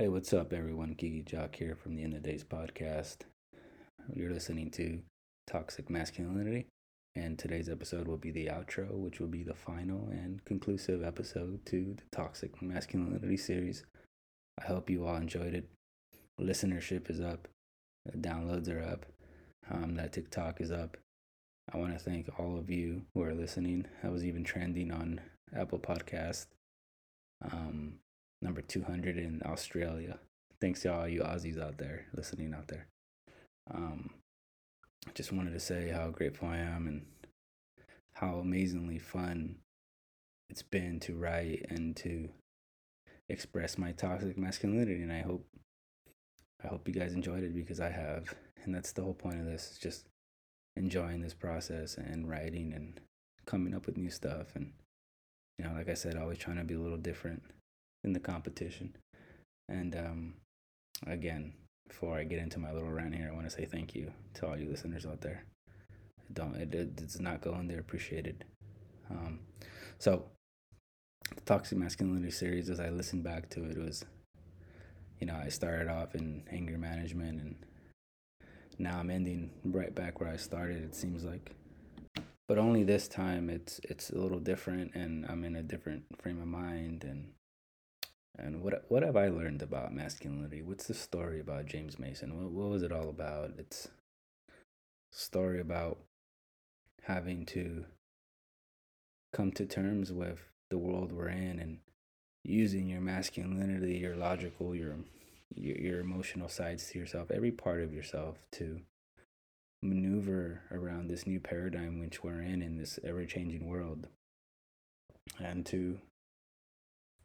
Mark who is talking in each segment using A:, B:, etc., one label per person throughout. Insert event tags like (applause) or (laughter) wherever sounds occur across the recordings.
A: Hey, what's up, everyone? Gigi Jock here from the End of Days podcast. You're listening to Toxic Masculinity, and today's episode will be the outro, which will be the final and conclusive episode to the Toxic Masculinity series. I hope you all enjoyed it. Listenership is up, the downloads are up, um, that TikTok is up. I want to thank all of you who are listening. I was even trending on Apple Podcast. Um, number 200 in Australia. Thanks to all you Aussies out there listening out there. Um, just wanted to say how grateful I am and how amazingly fun it's been to write and to express my toxic masculinity and I hope I hope you guys enjoyed it because I have and that's the whole point of this is just enjoying this process and writing and coming up with new stuff and you know like I said always trying to be a little different in the competition. And um, again, before I get into my little rant here, I want to say thank you to all you listeners out there. don't it, it does not go appreciated. Um, so the toxic masculinity series, as I listened back to it, was you know I started off in anger management, and now I'm ending right back where I started. It seems like but only this time it's it's a little different and i'm in a different frame of mind and and what what have I learned about masculinity? What's the story about James Mason? What what was it all about? It's story about having to come to terms with the world we're in and using your masculinity, your logical, your your, your emotional sides to yourself, every part of yourself to maneuver around this new paradigm which we're in in this ever changing world and to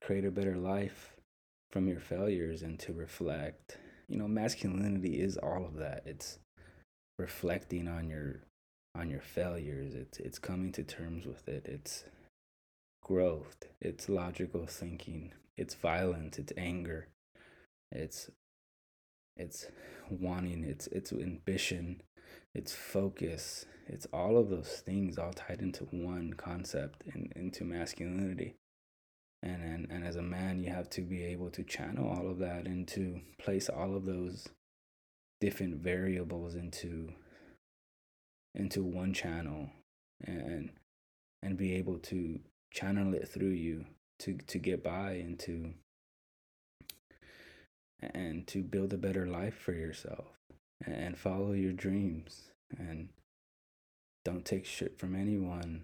A: create a better life from your failures and to reflect. You know, masculinity is all of that. It's reflecting on your on your failures. It's it's coming to terms with it. It's growth. It's logical thinking. It's violence. It's anger. It's it's wanting. It's it's ambition. It's focus. It's all of those things all tied into one concept and into masculinity and, and and as a man you have to be able to channel all of that and to place all of those different variables into into one channel and and be able to channel it through you to to get by and to and to build a better life for yourself and follow your dreams and don't take shit from anyone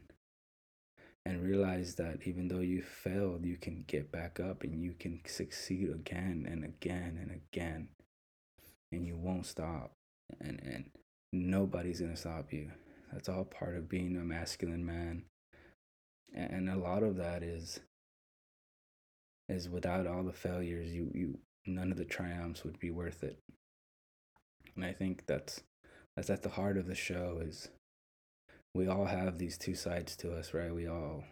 A: and realize that even though you failed, you can get back up and you can succeed again and again and again. And you won't stop. And, and nobody's going to stop you. That's all part of being a masculine man. And a lot of that is is without all the failures, you, you none of the triumphs would be worth it. And I think that's that's at the heart of the show is we all have these two sides to us, right? We all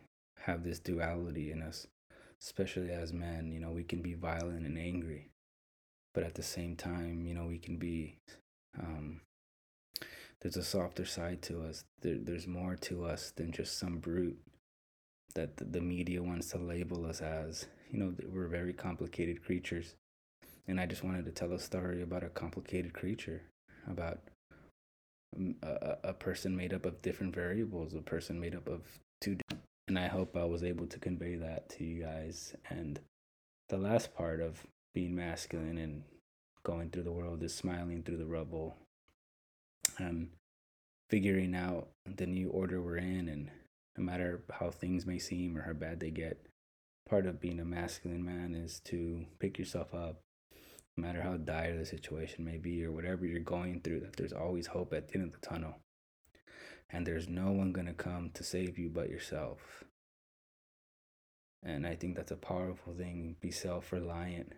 A: have this duality in us, especially as men. You know, we can be violent and angry, but at the same time, you know, we can be. Um, there's a softer side to us. There, there's more to us than just some brute that the, the media wants to label us as. You know, we're very complicated creatures. And I just wanted to tell a story about a complicated creature, about a, a person made up of different variables, a person made up of two. And I hope I was able to convey that to you guys. And the last part of being masculine and going through the world is smiling through the rubble and figuring out the new order we're in. And no matter how things may seem or how bad they get, part of being a masculine man is to pick yourself up no matter how dire the situation may be or whatever you're going through, that there's always hope at the end of the tunnel. And there's no one going to come to save you but yourself. And I think that's a powerful thing. Be self reliant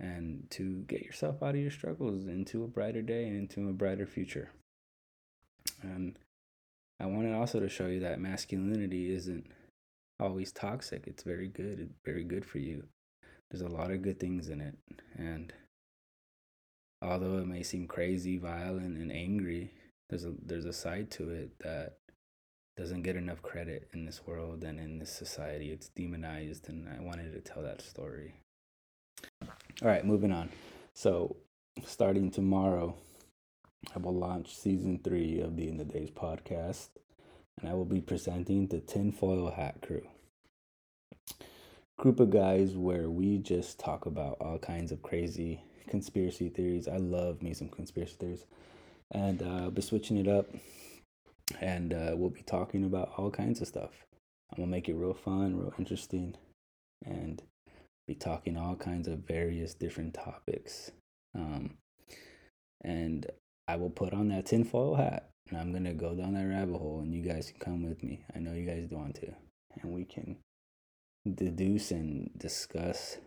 A: and to get yourself out of your struggles into a brighter day and into a brighter future. And I wanted also to show you that masculinity isn't always toxic. It's very good. It's very good for you there's a lot of good things in it. And although it may seem crazy, violent, and angry, there's a there's a side to it that doesn't get enough credit in this world and in this society. It's demonized, and I wanted to tell that story. All right, moving on. So, starting tomorrow, I will launch season three of the End of Days podcast, and I will be presenting the Tinfoil Hat Crew. Group of guys where we just talk about all kinds of crazy conspiracy theories. I love me some conspiracy theories. And uh, I'll be switching it up, and uh, we'll be talking about all kinds of stuff. I'm gonna make it real fun, real interesting, and be talking all kinds of various different topics. Um, and I will put on that tinfoil hat and I'm gonna go down that rabbit hole and you guys can come with me. I know you guys want to. And we can deduce and discuss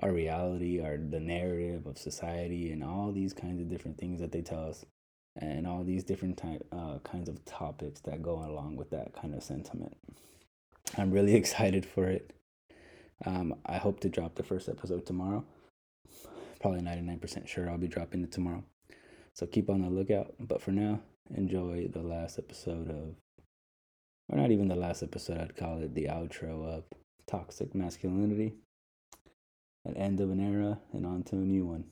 A: our reality, our the narrative of society and all these kinds of different things that they tell us and all these different type, uh, kinds of topics that go along with that kind of sentiment. I'm really (laughs) excited for it. Um, I hope to drop the first episode tomorrow. Probably 99% sure I'll be dropping it tomorrow. So keep on the lookout. But for now, enjoy the last episode of, or not even the last episode, I'd call it the outro of Toxic Masculinity. An end of an era and on to a new one.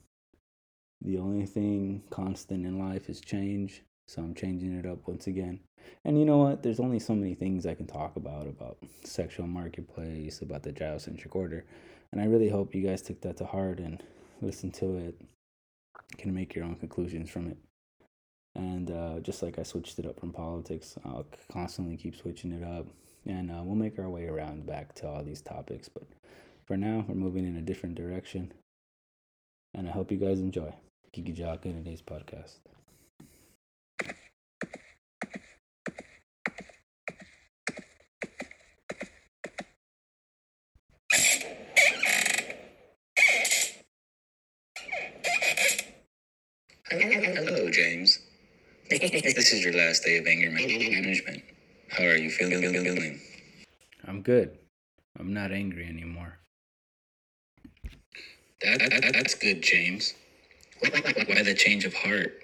A: The only thing constant in life is change. So I'm changing it up once again. And you know what? There's only so many things I can talk about about sexual marketplace, about the gynocentric order. And I really hope you guys took that to heart and listen to it. Can make your own conclusions from it. And uh, just like I switched it up from politics, I'll constantly keep switching it up. And uh, we'll make our way around back to all these topics. But for now, we're moving in a different direction. And I hope you guys enjoy. Kiki Jock in today's podcast.
B: Hello, James. This is your last day of anger management. How are you feeling?
A: I'm good. I'm not angry anymore.
B: That, that, that's good, James. Why the change of heart?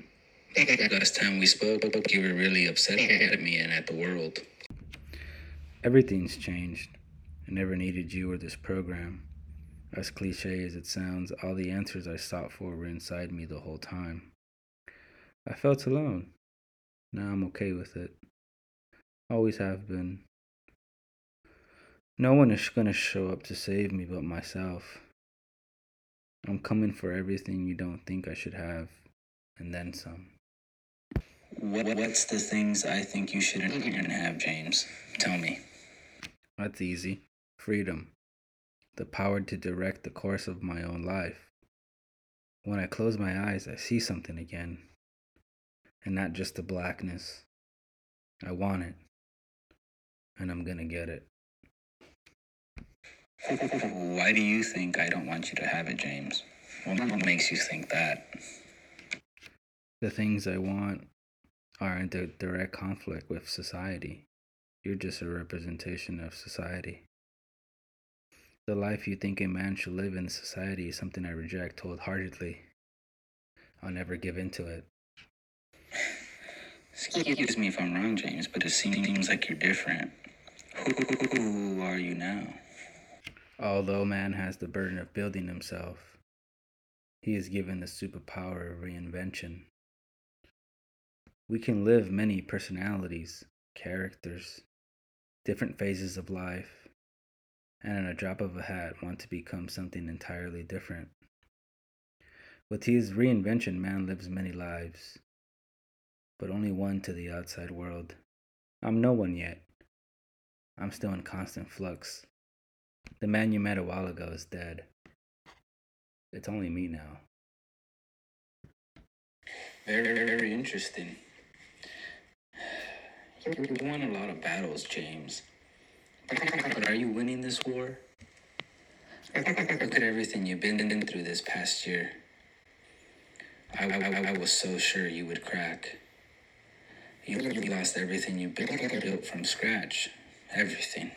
B: Last time we spoke, you were really upset at me and at the world.
A: Everything's changed. I never needed you or this program. As cliche as it sounds, all the answers I sought for were inside me the whole time. I felt alone. Now I'm okay with it. Always have been. No one is going to show up to save me but myself. I'm coming for everything you don't think I should have, and then some.
B: What, what's the things I think you shouldn't have, James? Tell me.
A: That's easy. Freedom. The power to direct the course of my own life. When I close my eyes, I see something again. And not just the blackness. I want it. And I'm gonna get it. (laughs)
B: Why do you think I don't want you to have it, James? What makes you think that?
A: The things I want are in direct conflict with society. You're just a representation of society. The life you think a man should live in society is something I reject wholeheartedly. I'll never give in to it.
B: Excuse me if I'm wrong, James, but it seems like you're different. Who are you now?
A: Although man has the burden of building himself, he is given the superpower of reinvention. We can live many personalities, characters, different phases of life, and in a drop of a hat want to become something entirely different. With his reinvention, man lives many lives, but only one to the outside world. I'm no one yet. I'm still in constant flux. The man you met a while ago is dead. It's only me now.
B: Very, very interesting. You won a lot of battles, James. But are you winning this war? Look at everything you've been through this past year. I, I, I was so sure you would crack. You lost everything you built from scratch. Everything.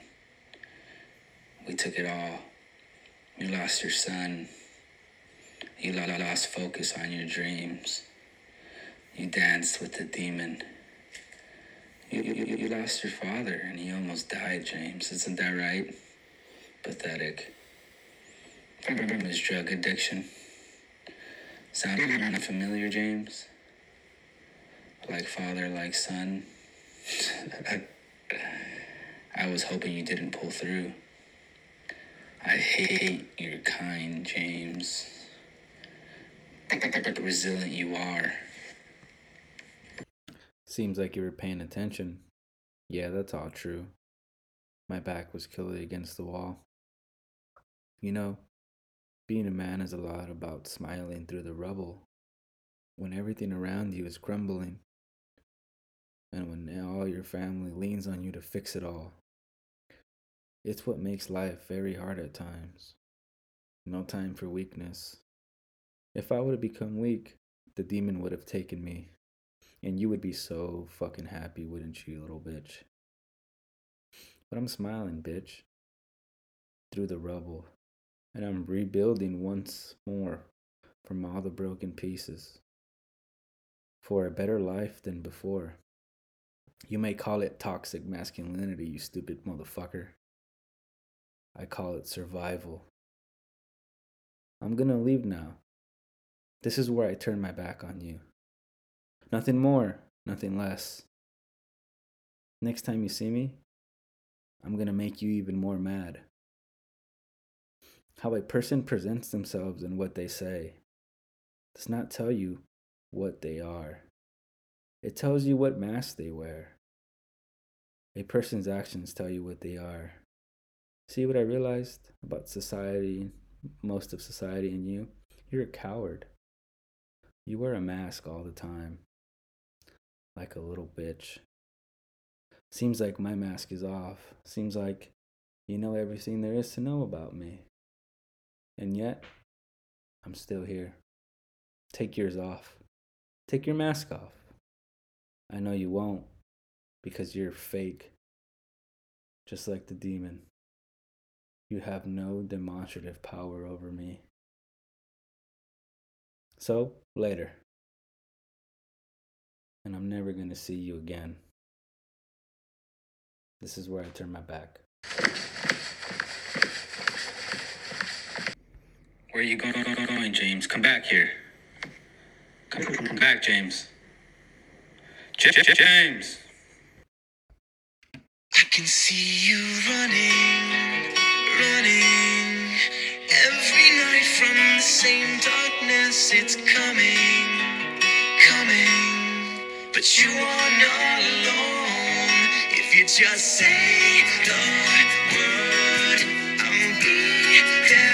B: We took it all. You lost your son. You lost focus on your dreams. You danced with the demon. You, you, you lost your father and he almost died, James. Isn't that right? Pathetic. from his drug addiction. Sounded familiar, James? Like father, like son? I was hoping you didn't pull through. I hate your kind, James. Resilient you are.
A: Seems like you were paying attention. Yeah, that's all true. My back was clearly against the wall. You know, being a man is a lot about smiling through the rubble when everything around you is crumbling and when all your family leans on you to fix it all. It's what makes life very hard at times. No time for weakness. If I would have become weak, the demon would have taken me. And you would be so fucking happy, wouldn't you, little bitch? But I'm smiling, bitch. Through the rubble. And I'm rebuilding once more from all the broken pieces. For a better life than before. You may call it toxic masculinity, you stupid motherfucker. I call it survival. I'm gonna leave now. This is where I turn my back on you. Nothing more, nothing less. Next time you see me, I'm gonna make you even more mad. How a person presents themselves and what they say does not tell you what they are, it tells you what mask they wear. A person's actions tell you what they are. See what I realized about society, most of society, and you? You're a coward. You wear a mask all the time, like a little bitch. Seems like my mask is off. Seems like you know everything there is to know about me. And yet, I'm still here. Take yours off. Take your mask off. I know you won't because you're fake, just like the demon. You have no demonstrative power over me. So, later. And I'm never going to see you again. This is where I turn my back.
B: Where are you going, James? Come back here. Come, come back, James. James!
C: I can see you running, running. Every night from the same darkness, it's coming, coming. But you are not alone. If you just say the word, I'll be there.